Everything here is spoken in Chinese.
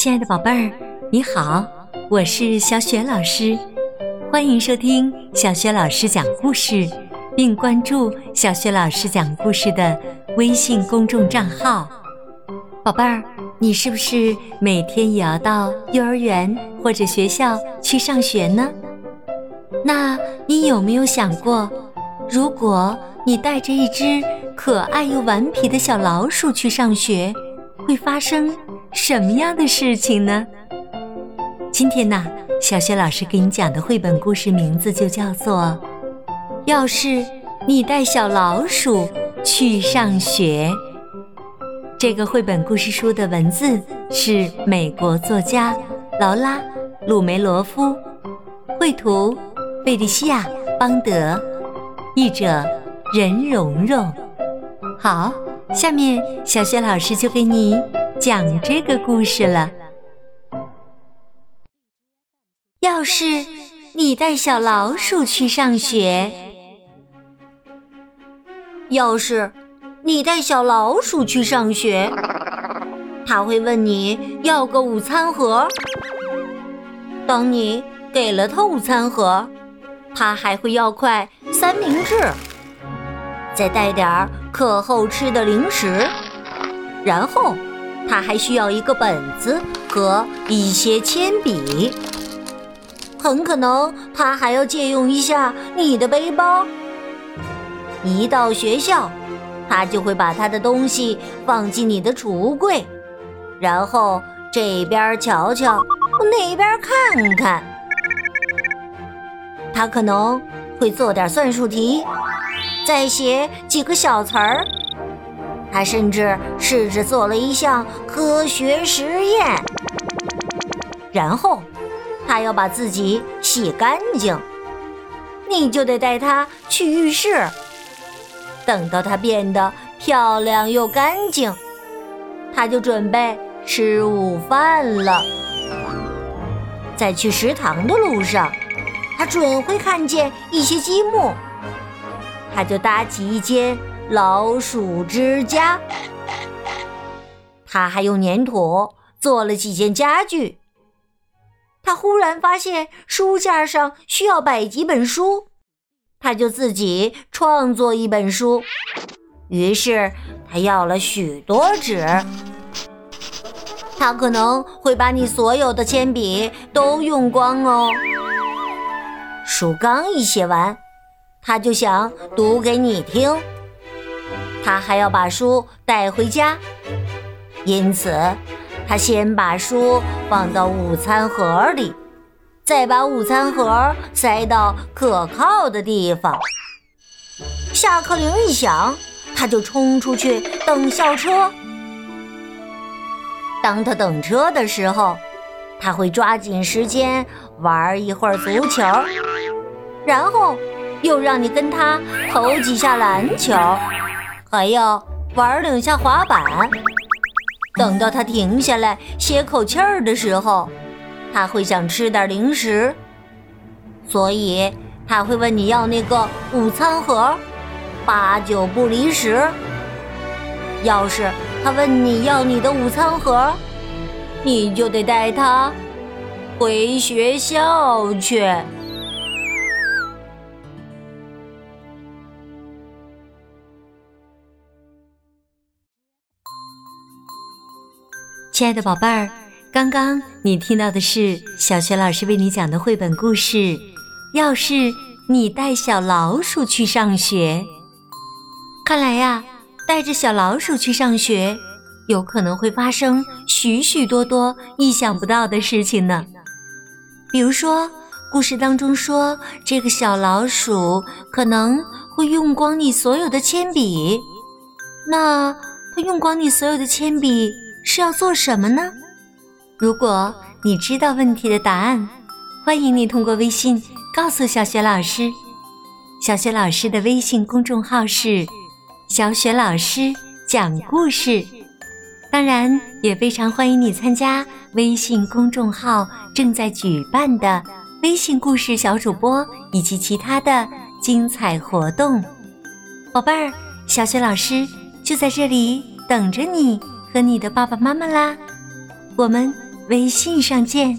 亲爱的宝贝儿，你好，我是小雪老师，欢迎收听小雪老师讲故事，并关注小雪老师讲故事的微信公众账号。宝贝儿，你是不是每天也要到幼儿园或者学校去上学呢？那你有没有想过，如果你带着一只可爱又顽皮的小老鼠去上学，会发生？什么样的事情呢？今天呢，小雪老师给你讲的绘本故事名字就叫做《要是你带小老鼠去上学》。这个绘本故事书的文字是美国作家劳拉·鲁梅罗夫，绘图费利西亚·邦德，译者任蓉蓉。好，下面小雪老师就给你。讲这个故事了。要是你带小老鼠去上学，要是你带小老鼠去上学，他会问你要个午餐盒。当你给了他午餐盒，他还会要块三明治，再带点儿课后吃的零食，然后。他还需要一个本子和一些铅笔，很可能他还要借用一下你的背包。一到学校，他就会把他的东西放进你的储物柜，然后这边瞧瞧，那边看看。他可能会做点算术题，再写几个小词儿。他甚至试着做了一项科学实验，然后他要把自己洗干净，你就得带他去浴室。等到他变得漂亮又干净，他就准备吃午饭了。在去食堂的路上，他准会看见一些积木，他就搭起一间。老鼠之家，他还用粘土做了几件家具。他忽然发现书架上需要摆几本书，他就自己创作一本书。于是他要了许多纸。他可能会把你所有的铅笔都用光哦。书刚一写完，他就想读给你听。他还要把书带回家，因此他先把书放到午餐盒里，再把午餐盒塞到可靠的地方。下课铃一响，他就冲出去等校车。当他等车的时候，他会抓紧时间玩一会儿足球，然后又让你跟他投几下篮球。还要玩两下滑板，等到他停下来歇口气儿的时候，他会想吃点零食，所以他会问你要那个午餐盒，八九不离十。要是他问你要你的午餐盒，你就得带他回学校去。亲爱的宝贝儿，刚刚你听到的是小学老师为你讲的绘本故事。要是你带小老鼠去上学，看来呀，带着小老鼠去上学，有可能会发生许许多多意想不到的事情呢。比如说，故事当中说，这个小老鼠可能会用光你所有的铅笔。那它用光你所有的铅笔？是要做什么呢？如果你知道问题的答案，欢迎你通过微信告诉小雪老师。小雪老师的微信公众号是“小雪老师讲故事”。当然，也非常欢迎你参加微信公众号正在举办的微信故事小主播以及其他的精彩活动。宝贝儿，小雪老师就在这里等着你。和你的爸爸妈妈啦，我们微信上见。